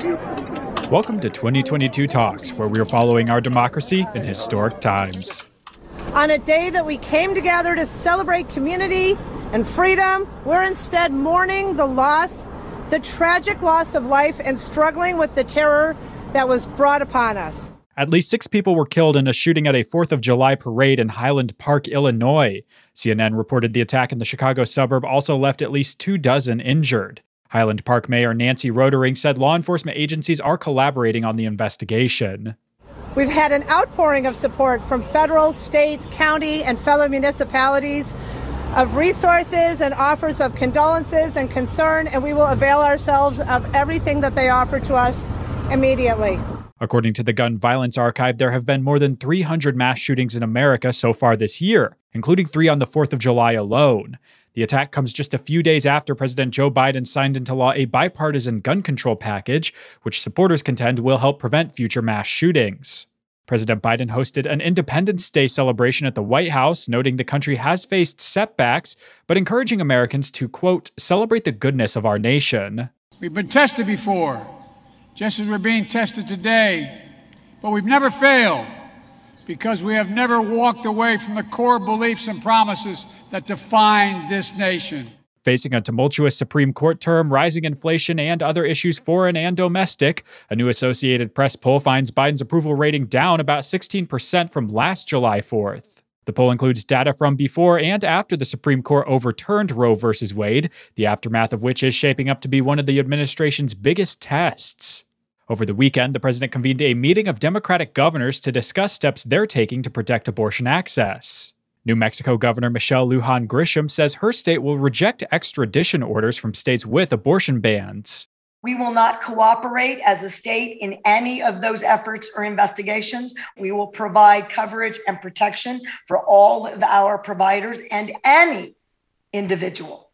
Welcome to 2022 Talks, where we are following our democracy in historic times. On a day that we came together to celebrate community and freedom, we're instead mourning the loss, the tragic loss of life, and struggling with the terror that was brought upon us. At least six people were killed in a shooting at a 4th of July parade in Highland Park, Illinois. CNN reported the attack in the Chicago suburb also left at least two dozen injured. Highland Park Mayor Nancy Rotering said law enforcement agencies are collaborating on the investigation. We've had an outpouring of support from federal, state, county, and fellow municipalities of resources and offers of condolences and concern, and we will avail ourselves of everything that they offer to us immediately. According to the Gun Violence Archive, there have been more than 300 mass shootings in America so far this year, including three on the 4th of July alone. The attack comes just a few days after President Joe Biden signed into law a bipartisan gun control package, which supporters contend will help prevent future mass shootings. President Biden hosted an Independence Day celebration at the White House, noting the country has faced setbacks, but encouraging Americans to, quote, celebrate the goodness of our nation. We've been tested before, just as we're being tested today, but we've never failed because we have never walked away from the core beliefs and promises that define this nation. Facing a tumultuous Supreme Court term, rising inflation, and other issues foreign and domestic, a new Associated Press poll finds Biden's approval rating down about 16% from last July 4th. The poll includes data from before and after the Supreme Court overturned Roe v. Wade, the aftermath of which is shaping up to be one of the administration's biggest tests. Over the weekend, the president convened a meeting of Democratic governors to discuss steps they're taking to protect abortion access. New Mexico Governor Michelle Lujan Grisham says her state will reject extradition orders from states with abortion bans. We will not cooperate as a state in any of those efforts or investigations. We will provide coverage and protection for all of our providers and any individual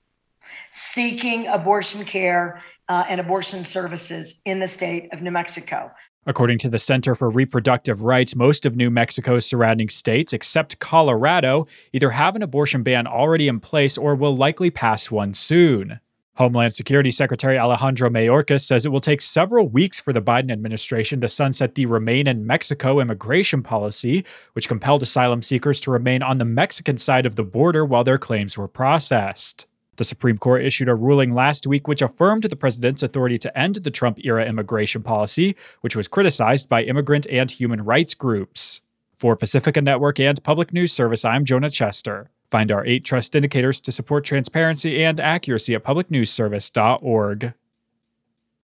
seeking abortion care uh, and abortion services in the state of New Mexico. According to the Center for Reproductive Rights, most of New Mexico's surrounding states, except Colorado, either have an abortion ban already in place or will likely pass one soon. Homeland Security Secretary Alejandro Mayorkas says it will take several weeks for the Biden administration to sunset the Remain in Mexico immigration policy, which compelled asylum seekers to remain on the Mexican side of the border while their claims were processed. The Supreme Court issued a ruling last week which affirmed the president's authority to end the Trump era immigration policy, which was criticized by immigrant and human rights groups. For Pacifica Network and Public News Service, I'm Jonah Chester. Find our eight trust indicators to support transparency and accuracy at publicnewsservice.org.